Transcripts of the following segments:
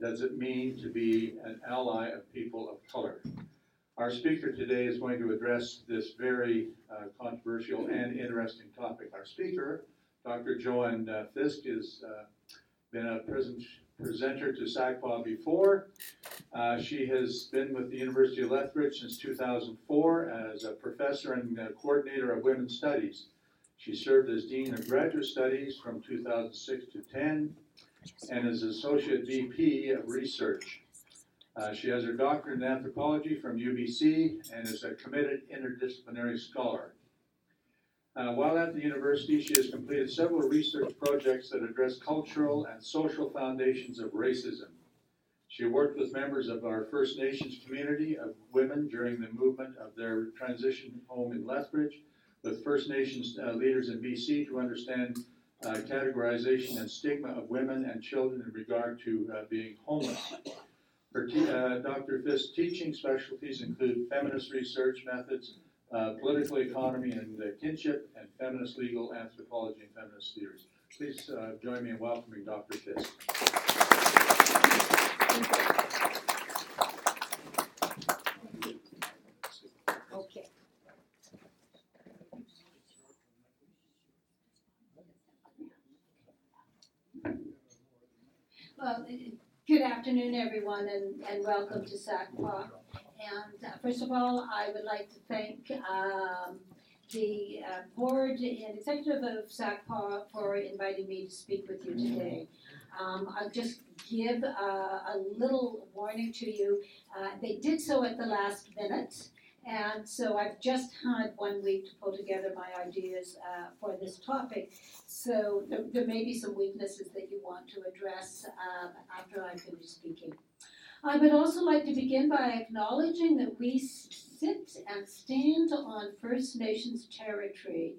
does it mean to be an ally of people of color? Our speaker today is going to address this very uh, controversial and interesting topic. Our speaker, Dr. Jo-Anne uh, Fiske, has uh, been a present, presenter to SACPA before. Uh, she has been with the University of Lethbridge since 2004 as a professor and uh, coordinator of women's studies. She served as Dean of Graduate Studies from 2006 to 10 and is Associate VP of Research. Uh, she has her doctorate in anthropology from UBC and is a committed interdisciplinary scholar. Uh, while at the university, she has completed several research projects that address cultural and social foundations of racism. She worked with members of our First Nations community of women during the movement of their transition home in Lethbridge, with First Nations uh, leaders in BC to understand uh, categorization and stigma of women and children in regard to uh, being homeless. Her uh, Dr. Fiske's teaching specialties include feminist research methods, uh, political economy and kinship, and feminist legal anthropology and feminist theories. Please uh, join me in welcoming Dr. Fisk. Okay. Well, good afternoon, everyone, and, and welcome to SACPA. And uh, first of all, I would like to thank um, the uh, board and executive of SACPA for inviting me to speak with you today. Um, I'll just give uh, a little warning to you. Uh, they did so at the last minute. And so I've just had one week to pull together my ideas uh, for this topic. So there, there, may be some weaknesses that you want to address uh, after I finish speaking. I would also like to begin by acknowledging that we sit and stand on First Nations territory,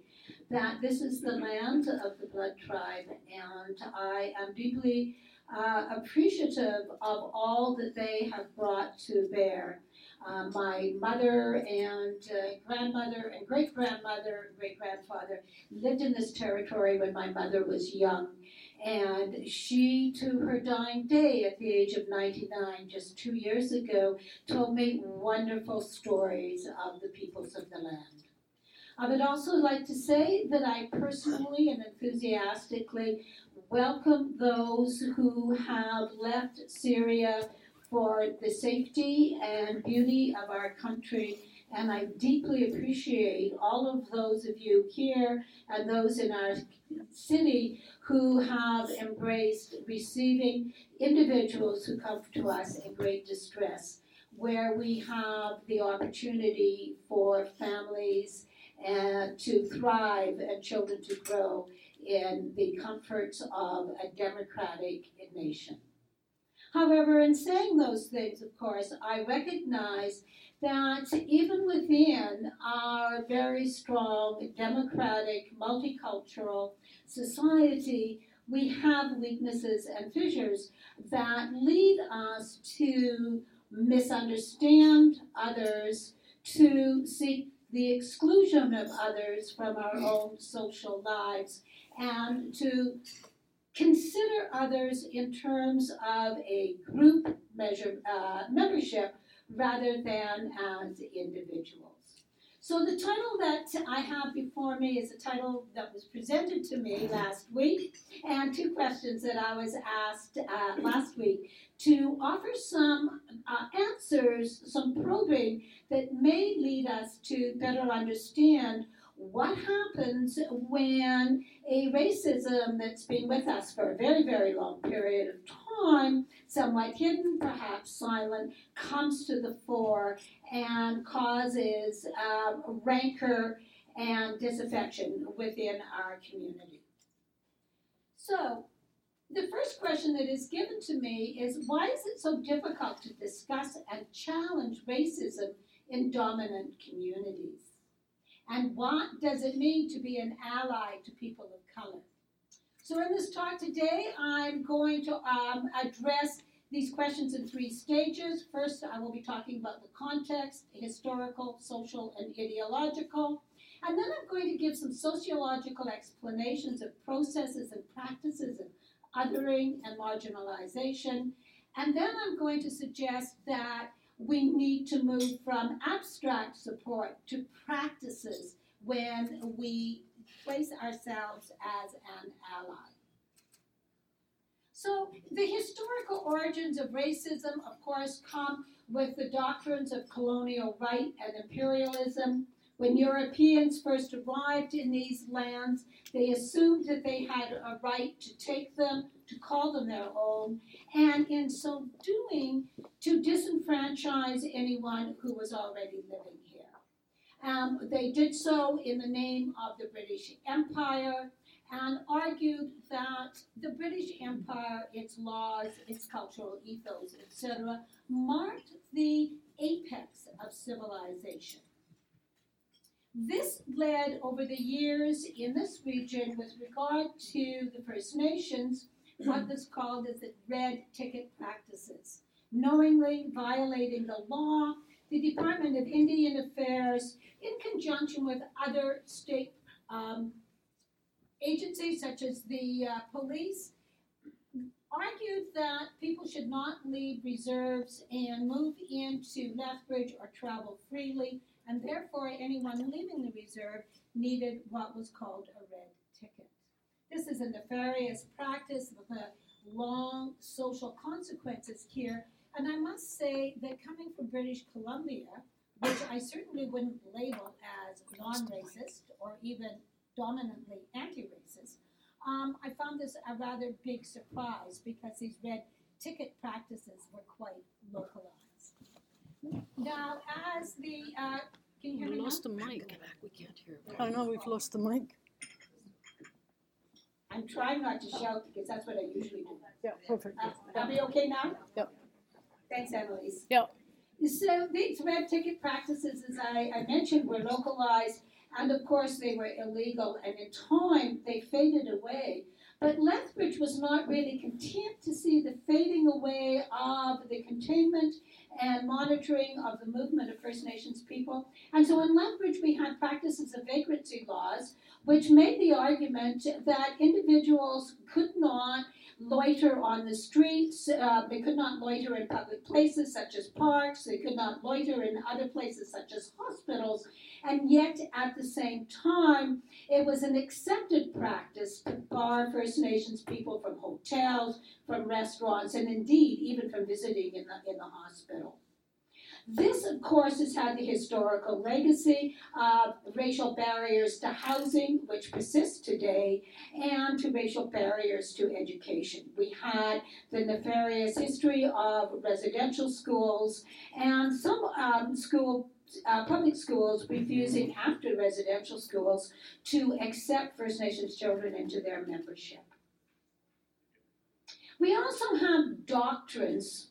that this is the land of the Blood Tribe, and I am deeply uh, appreciative of all that they have brought to bear. Uh, my mother and uh, grandmother and great grandmother and great grandfather lived in this territory when my mother was young. And she, to her dying day at the age of 99, just two years ago, told me wonderful stories of the peoples of the land. I would also like to say that I personally and enthusiastically welcome those who have left Syria for the safety and beauty of our country. And I deeply appreciate all of those of you here and those in our city who have embraced receiving individuals who come to us in great distress, where we have the opportunity for families and to thrive and children to grow in the comforts of a democratic nation. However, in saying those things, of course, I recognize that even within our very strong democratic, multicultural society, we have weaknesses and fissures that lead us to misunderstand others, to seek the exclusion of others from our own social lives, and to consider others in terms of a group measure, uh, membership rather than as individuals. So the title that I have before me is a title that was presented to me last week, and two questions that I was asked uh, last week to offer some uh, answers, some probing that may lead us to better understand what happens when a racism that's been with us for a very, very long period of time, somewhat hidden, perhaps silent, comes to the fore and causes um, rancor and disaffection within our community. So, the first question that is given to me is why is it so difficult to discuss and challenge racism in dominant communities? And what does it mean to be an ally to people of color? So, in this talk today, I'm going to um, address these questions in three stages. First, I will be talking about the context historical, social, and ideological. And then I'm going to give some sociological explanations of processes and practices of othering and marginalization. And then I'm going to suggest that we need to move from abstract support to practices when we place ourselves as an ally. So the historical origins of racism, of course, come with the doctrines of colonial right and imperialism. When Europeans first arrived in these lands, they assumed that they had a right to take them, to call them their own, and in so doing, to disenfranchise anyone who was already living here. Um, they did so in the name of the British Empire and argued that the British Empire, its laws, its cultural ethos, etc., marked the apex of civilization. This led over the years in this region with regard to the First Nations, what was called as the red ticket practices. Knowingly violating the law, the Department of Indian Affairs, in conjunction with other state um, agencies such as the uh, police, argued that people should not leave reserves and move into Lethbridge or travel freely, and therefore anyone leaving the reserve needed what was called a red. This is a nefarious practice with a long social consequences here, and I must say that coming from British Columbia, which I certainly wouldn't label as non-racist or even dominantly anti-racist, um, I found this a rather big surprise because these red ticket practices were quite localized. Now, as the, uh, can you hear We me now? lost the mic. We can't hear. I know we've lost the mic. I'm trying not to shout because that's what I usually do. Yeah, perfect. Uh, I'll be okay now? Yep. Thanks, Annalise. Yep. So these red ticket practices, as I, I mentioned, were localized, and of course they were illegal, and in time they faded away. But Lethbridge was not really content to see the fading away of the containment and monitoring of the movement of First Nations people. And so in Lethbridge we had practices of vagrancy laws, which made the argument that individuals could not loiter on the streets, uh, they could not loiter in public places such as parks, they could not loiter in other places such as hospitals, and yet at the same time, it was an accepted practice to bar First Nations people from hotels, from restaurants, and indeed even from visiting in the, in the hospital. This, of course, has had the historical legacy of racial barriers to housing, which persist today, and to racial barriers to education. We had the nefarious history of residential schools and some um, school uh, public schools refusing after residential schools to accept First Nations children into their membership. We also have doctrines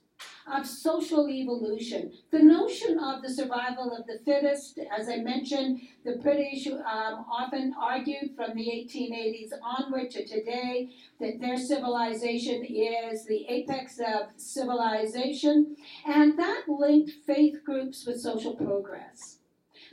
of social evolution. The notion of the survival of the fittest, as I mentioned, the British um, often argued from the 1880s onward to today that their civilization is the apex of civilization, and that linked faith groups with social progress.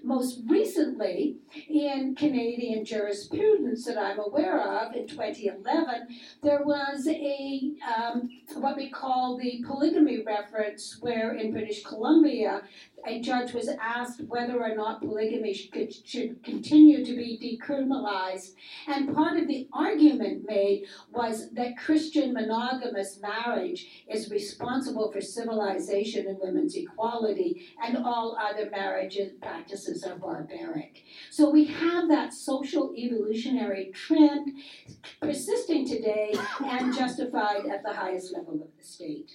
Most recently, in Canadian jurisprudence that I'm aware of in 2011, there was a um, what we call the polygamy reference, where in British Columbia, a judge was asked whether or not polygamy should, should continue to be decriminalized. And part of the argument made was that Christian monogamous marriage is responsible for civilization and women's equality, and all other marriage practices are barbaric. So we have that social evolutionary trend persisting today and justified at the highest level of the state.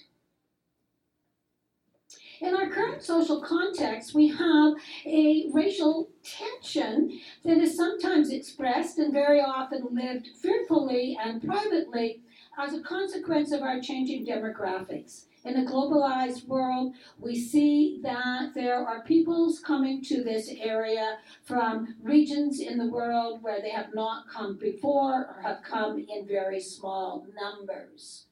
In our current social context, we have a racial tension that is sometimes expressed and very often lived fearfully and privately as a consequence of our changing demographics. In a globalized world, we see that there are peoples coming to this area from regions in the world where they have not come before or have come in very small numbers.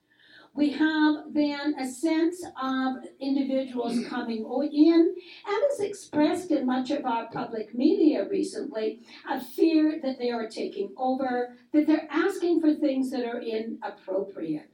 We have then a sense of individuals coming in, and is expressed in much of our public media recently, a fear that they are taking over, that they're asking for things that are inappropriate.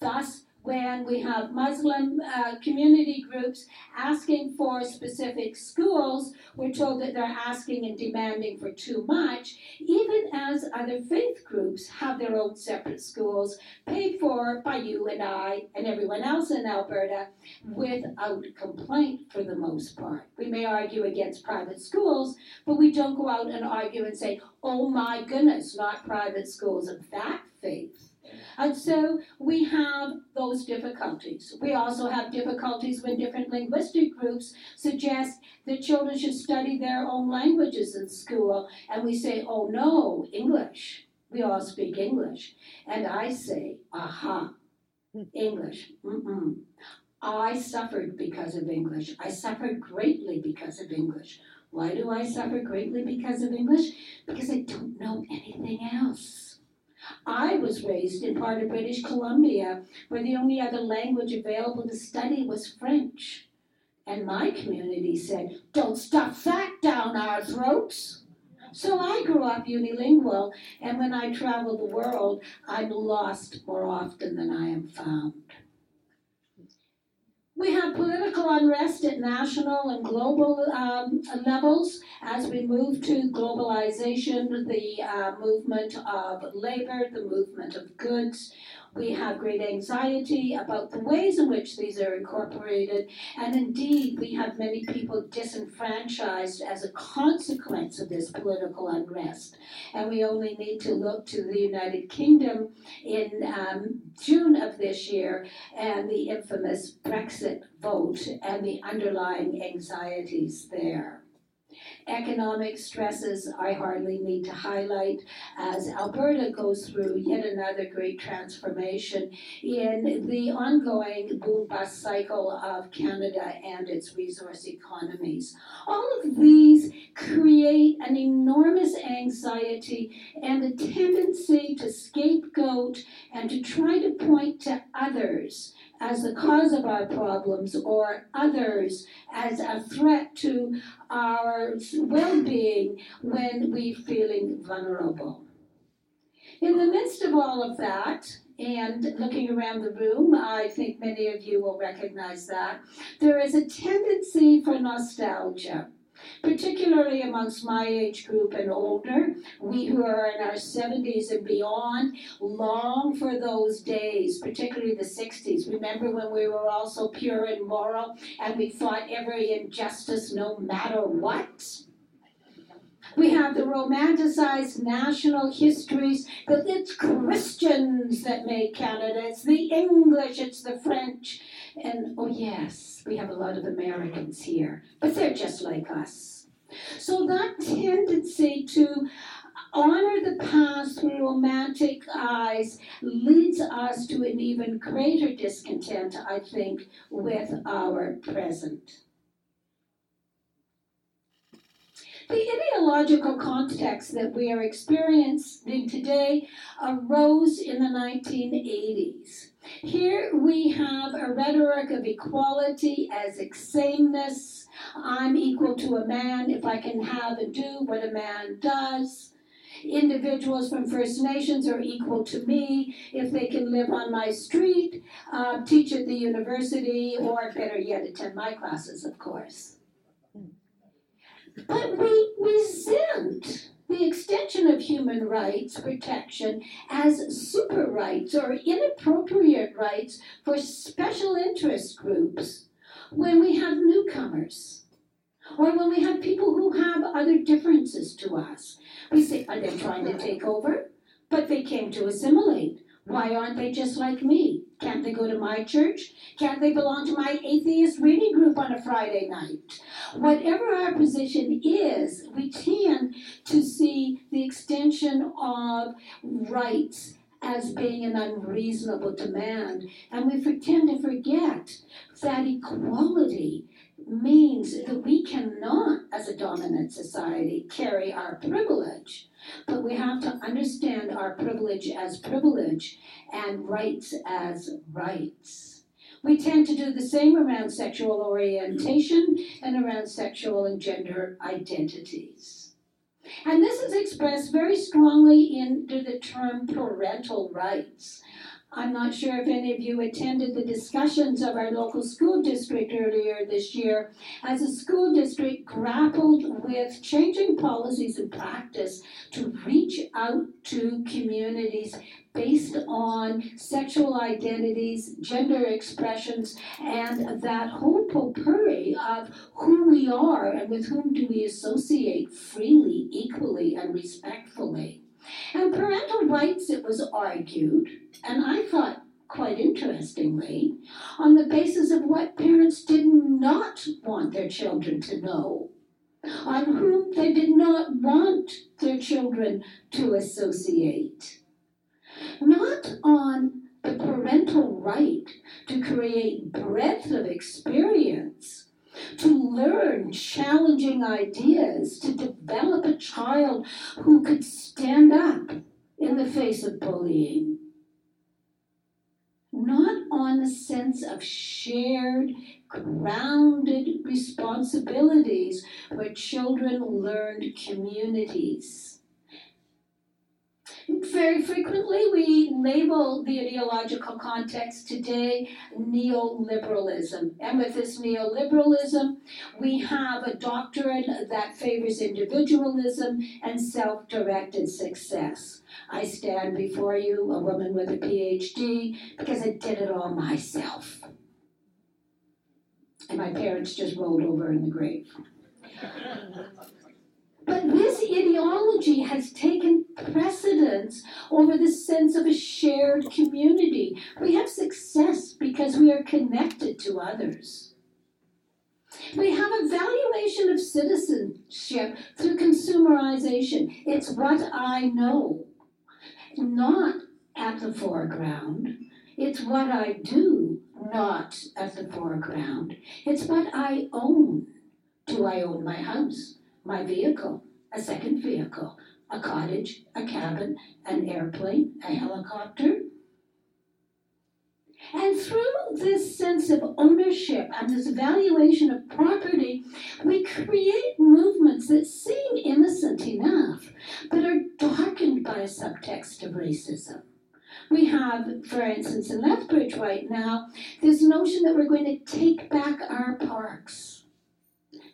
Thus, when we have Muslim uh, community groups asking for specific schools, we're told that they're asking and demanding for too much, even as other faith groups have their own separate schools paid for by you and I and everyone else in Alberta without complaint for the most part. We may argue against private schools, but we don't go out and argue and say, oh my goodness, not private schools of that faith. And so we have those difficulties. We also have difficulties when different linguistic groups suggest that children should study their own languages in school, and we say, oh no, English. We all speak English. And I say, aha, English. Mm-mm. I suffered because of English. I suffered greatly because of English. Why do I suffer greatly because of English? Because I don't know anything else. I was raised in part of British Columbia where the only other language available to study was French. And my community said, don't stuff that down our throats. So I grew up unilingual, and when I travel the world, I'm lost more often than I am found. We have political unrest at national and global um, levels as we move to globalization, the uh, movement of labor, the movement of goods. We have great anxiety about the ways in which these are incorporated, and indeed, we have many people disenfranchised as a consequence of this political unrest. And we only need to look to the United Kingdom in um, June of this year and the infamous Brexit vote and the underlying anxieties there. Economic stresses I hardly need to highlight as Alberta goes through yet another great transformation in the ongoing boom bust cycle of Canada and its resource economies. All of these create an enormous anxiety and a tendency to scapegoat and to try to point to others as the cause of our problems or others as a threat to our well being when we're feeling vulnerable. In the midst of all of that, and looking around the room, I think many of you will recognize that, there is a tendency for nostalgia particularly amongst my age group and older. We who are in our 70s and beyond long for those days, particularly the 60s. Remember when we were all so pure and moral and we fought every injustice no matter what? We have the romanticized national histories that it's Christians that made Canada, it's the English, it's the French. And oh, yes, we have a lot of Americans here, but they're just like us. So that tendency to honor the past through romantic eyes leads us to an even greater discontent, I think, with our present. The ideological context that we are experiencing today arose in the 1980s. Here we have a rhetoric of equality as sameness. I'm equal to a man if I can have and do what a man does. Individuals from First Nations are equal to me if they can live on my street, uh, teach at the university, or better yet, attend my classes, of course. But we resent the extension of human rights protection as super rights or inappropriate rights for special interest groups when we have newcomers or when we have people who have other differences to us. We say, oh, are they trying to take over? But they came to assimilate. Why aren't they just like me? Can't they go to my church? Can't they belong to my atheist reading group on a Friday night? Whatever our position is, we tend to see the extension of rights as being an unreasonable demand. And we tend to forget that equality means that we cannot, as a dominant society, carry our privilege. But we have to understand our privilege as privilege and rights as rights. We tend to do the same around sexual orientation and around sexual and gender identities. And this is expressed very strongly in the term parental rights. I'm not sure if any of you attended the discussions of our local school district earlier this year as a school district grappled with changing policies and practice to reach out to communities based on sexual identities, gender expressions, and that whole potpourri of who we are and with whom do we associate freely, equally, and respectfully. And parental rights, it was argued, and I thought quite interestingly, on the basis of what parents did not want their children to know, on whom they did not want their children to associate. Not on the parental right to create breadth of experience, to learn challenging ideas, to develop a child who could stand up in the face of bullying. Not on a sense of shared, grounded responsibilities where children learned communities very frequently, we label the ideological context today neoliberalism. And with this neoliberalism, we have a doctrine that favors individualism and self directed success. I stand before you, a woman with a PhD, because I did it all myself. And my parents just rolled over in the grave. But this ideology has over the sense of a shared community. We have success because we are connected to others. We have a valuation of citizenship through consumerization. It's what I know, not at the foreground. It's what I do, not at the foreground. It's what I own. Do I own my house? my vehicle, a second vehicle, a cottage, a cabin, an airplane, a helicopter. And through this sense of ownership and this valuation of property, we create movements that seem innocent enough, but are darkened by a subtext of racism. We have, for instance, in Lethbridge right now, this notion that we're going to take back our parks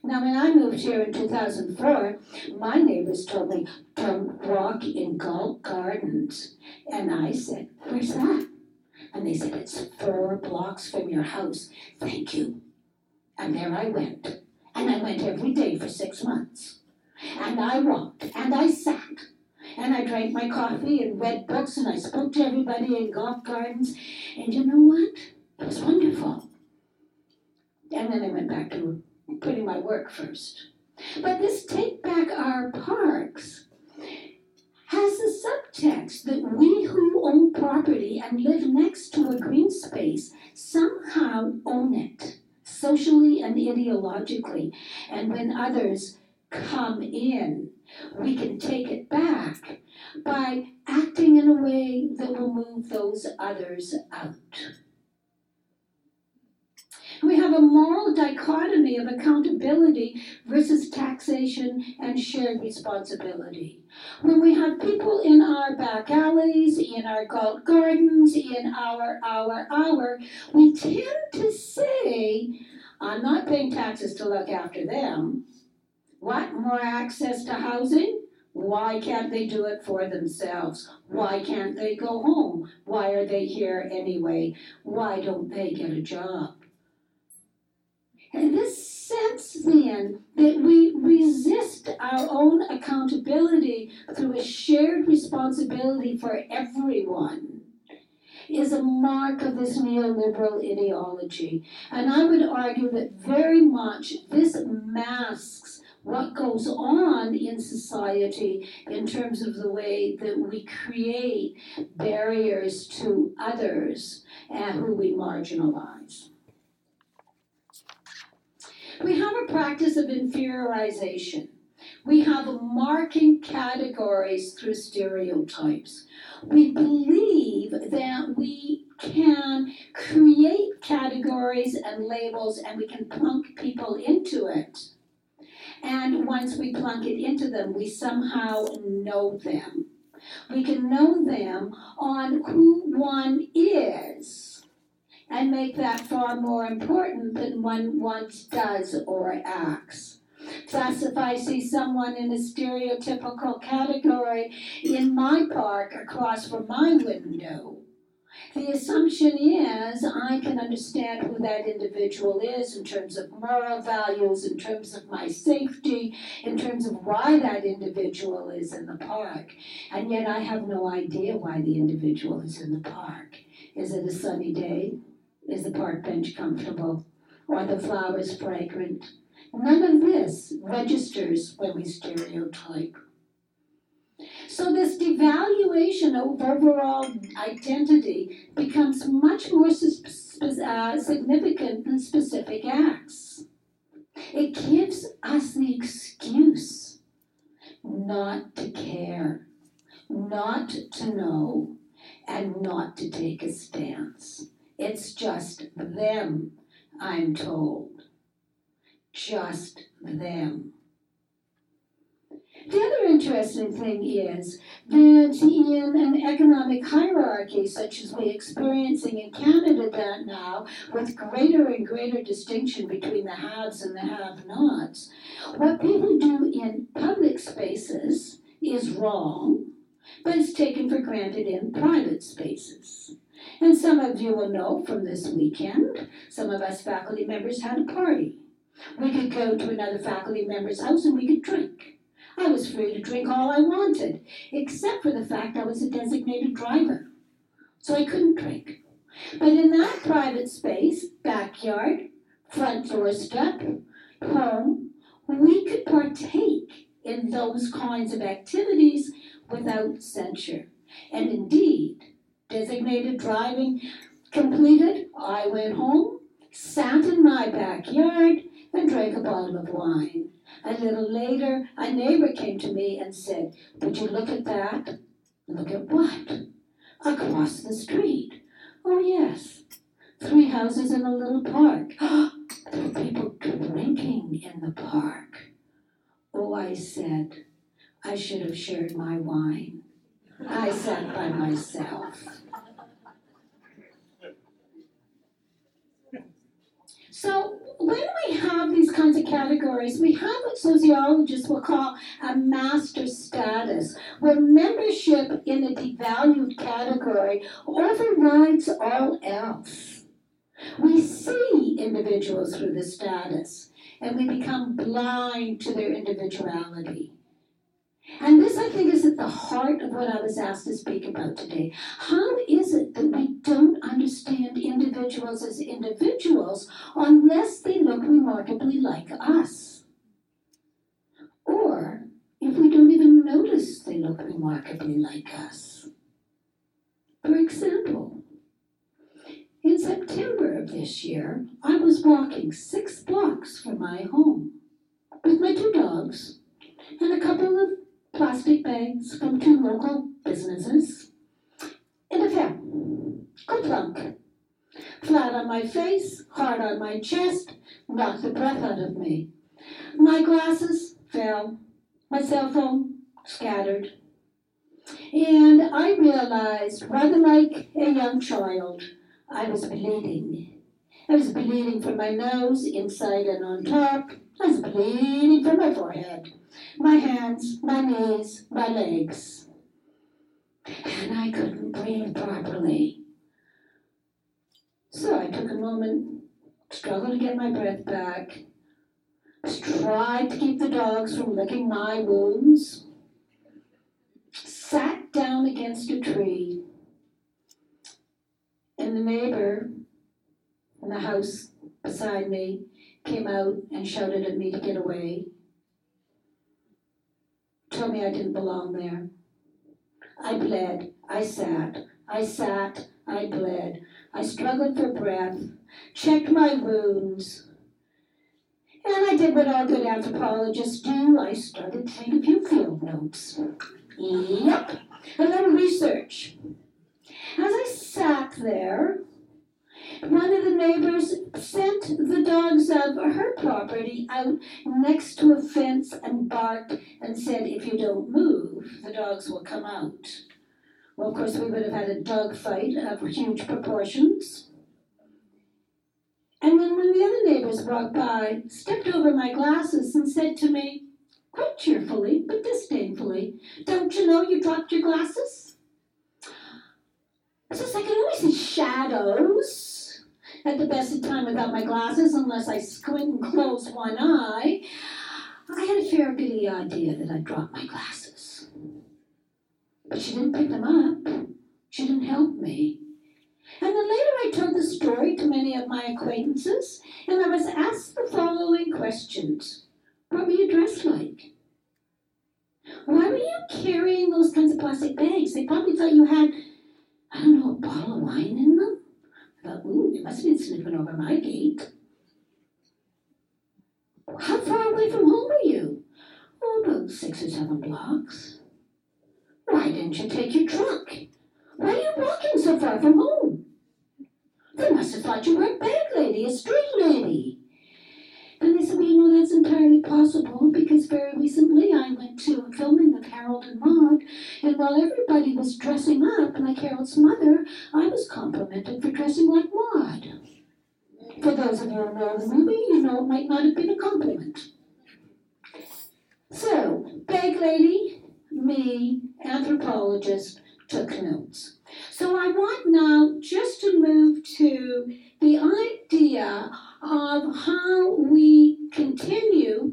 now, when I moved here in 2004, my neighbors told me, don't walk in Galt Gardens. And I said, where's that? And they said, it's four blocks from your house. Thank you. And there I went. And I went every day for six months. And I walked and I sat. And I drank my coffee and read books and I spoke to everybody in Galt Gardens. And you know what? It was wonderful. And then I went back to putting my work first. But this take back our parks has the subtext that we who own property and live next to a green space somehow own it, socially and ideologically. And when others come in, we can take it back by acting in a way that will move those others out. We have a moral dichotomy of accountability versus taxation and shared responsibility. When we have people in our back alleys, in our Gardens, in our, our, our, we tend to say, I'm not paying taxes to look after them. What? More access to housing? Why can't they do it for themselves? Why can't they go home? Why are they here anyway? Why don't they get a job? And this sense then that we resist our own accountability through a shared responsibility for everyone is a mark of this neoliberal ideology. And I would argue that very much this masks what goes on in society in terms of the way that we create barriers to others and who we marginalize. We have a practice of inferiorization. We have marking categories through stereotypes. We believe that we can create categories and labels and we can plunk people into it. And once we plunk it into them, we somehow know them. We can know them on who one is and make that far more important than one once does or acts. Thus, if I see someone in a stereotypical category in my park across from my window, the assumption is I can understand who that individual is in terms of moral values, in terms of my safety, in terms of why that individual is in the park. And yet I have no idea why the individual is in the park. Is it a sunny day? Is the park bench comfortable? Are the flowers fragrant? None of this registers when we stereotype. So this devaluation of overall identity becomes much more uh, significant than specific acts. It gives us the excuse not to care, not to know, and not to take a stance. It's just them, I'm told. Just them. The other interesting thing is that in an economic hierarchy such as we're experiencing in Canada that now, with greater and greater distinction between the haves and the have-nots, what people do in public spaces is wrong, but it's taken for granted in private spaces. And some of you will know from this weekend, some of us faculty members had a party. We could go to another faculty member's house and we could drink. I was free to drink all I wanted, except for the fact I was a designated driver. So I couldn't drink. But in that private space, backyard, front doorstep, home, we could partake in those kinds of activities without censure. And indeed, designated driving completed, I went home, sat in my backyard, and drank a bottle of wine. A little later, a neighbor came to me and said, Would you look at that? Look at what? Across the street. Oh, yes. Three houses in a little park. there were people drinking in the park. Oh, I said, I should have shared my wine. I sat by myself. So when we have these kinds of categories, we have what sociologists will call a master status, where membership in a devalued category overrides all else. We see individuals through the status, and we become blind to their individuality. And this, I think, is at the heart of what I was asked to speak about today. How is it that we don't understand individuals as individuals unless they look remarkably like us? Or if we don't even notice they look remarkably like us? For example, in September of this year, I was walking six blocks from my home with my two dogs and a couple of plastic bags from two local businesses, and a fell. Kerplunk. Flat on my face, hard on my chest, knocked the breath out of me. My glasses fell, my cell phone scattered. And I realized, rather like a young child, I was bleeding. I was bleeding from my nose, inside and on top. I was bleeding from my forehead my hands, my knees, my legs. And I couldn't breathe properly. So I took a moment, struggled to get my breath back, tried to keep the dogs from licking my wounds, sat down against a tree, and the neighbor in the house beside me came out and shouted at me to get away told me I didn't belong there. I bled. I sat. I sat. I bled. I struggled for breath, checked my wounds, and I did what all good anthropologists do. I started to take a few field notes. Yep, a little research. As I sat there, one of the neighbors sent the dogs of her property out next to a fence and barked and said, if you don't move, the dogs will come out. Well, of course, we would have had a dog fight of huge proportions. And then one of the other neighbors walked by, stepped over my glasses and said to me, quite cheerfully, but disdainfully, don't you know you dropped your glasses? It's just I can always see shadows at the best of time without my glasses unless I squint and close one eye. I had a fair giddy idea that I'd dropped my glasses. But she didn't pick them up. She didn't help me. And then later I told the story to many of my acquaintances, and I was asked the following questions. What were you dressed like? Why were you carrying those kinds of plastic bags? They probably thought you had, I don't know, a bottle of wine in them. Thought, ooh, you must have been slipping over my gate. How far away from home were you? Oh, about six or seven blocks. Why didn't you take your truck? Why are you walking so far from home? They must have thought you were a bag lady, a street lady. And they said, well, know, that's entirely possible because very recently I went to a filming of Harold and Maude, and while everybody was dressing up like Harold's mother, I was complimented for dressing like Maude. For those of you who know the movie, you know it might not have been a compliment. So, bag lady, me, anthropologist, took notes. So I want now just to move to the idea of how we continue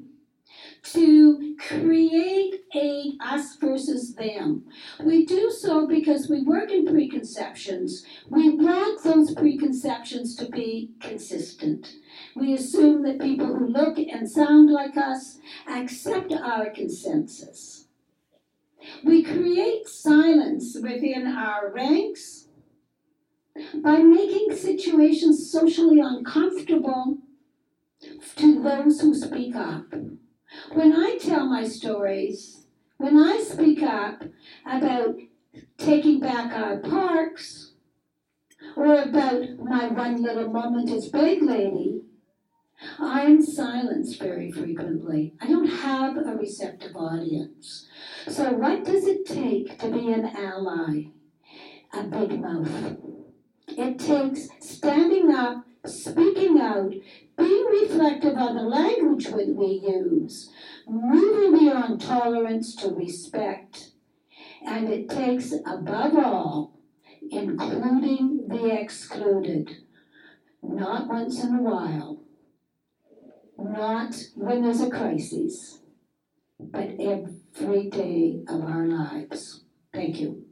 to create a us versus them. We do so because we work in preconceptions. We want those preconceptions to be consistent. We assume that people who look and sound like us accept our consensus. We create silence within our ranks by making situations socially uncomfortable to those who speak up. When I tell my stories, when I speak up about taking back our parks, or about my one little moment as big lady, I am silenced very frequently. I don't have a receptive audience. So, what does it take to be an ally? A big mouth. It takes standing up, speaking out, being reflective on the language that we use, moving beyond tolerance to respect, and it takes, above all, including the excluded. Not once in a while, not when there's a crisis, but every day of our lives. Thank you.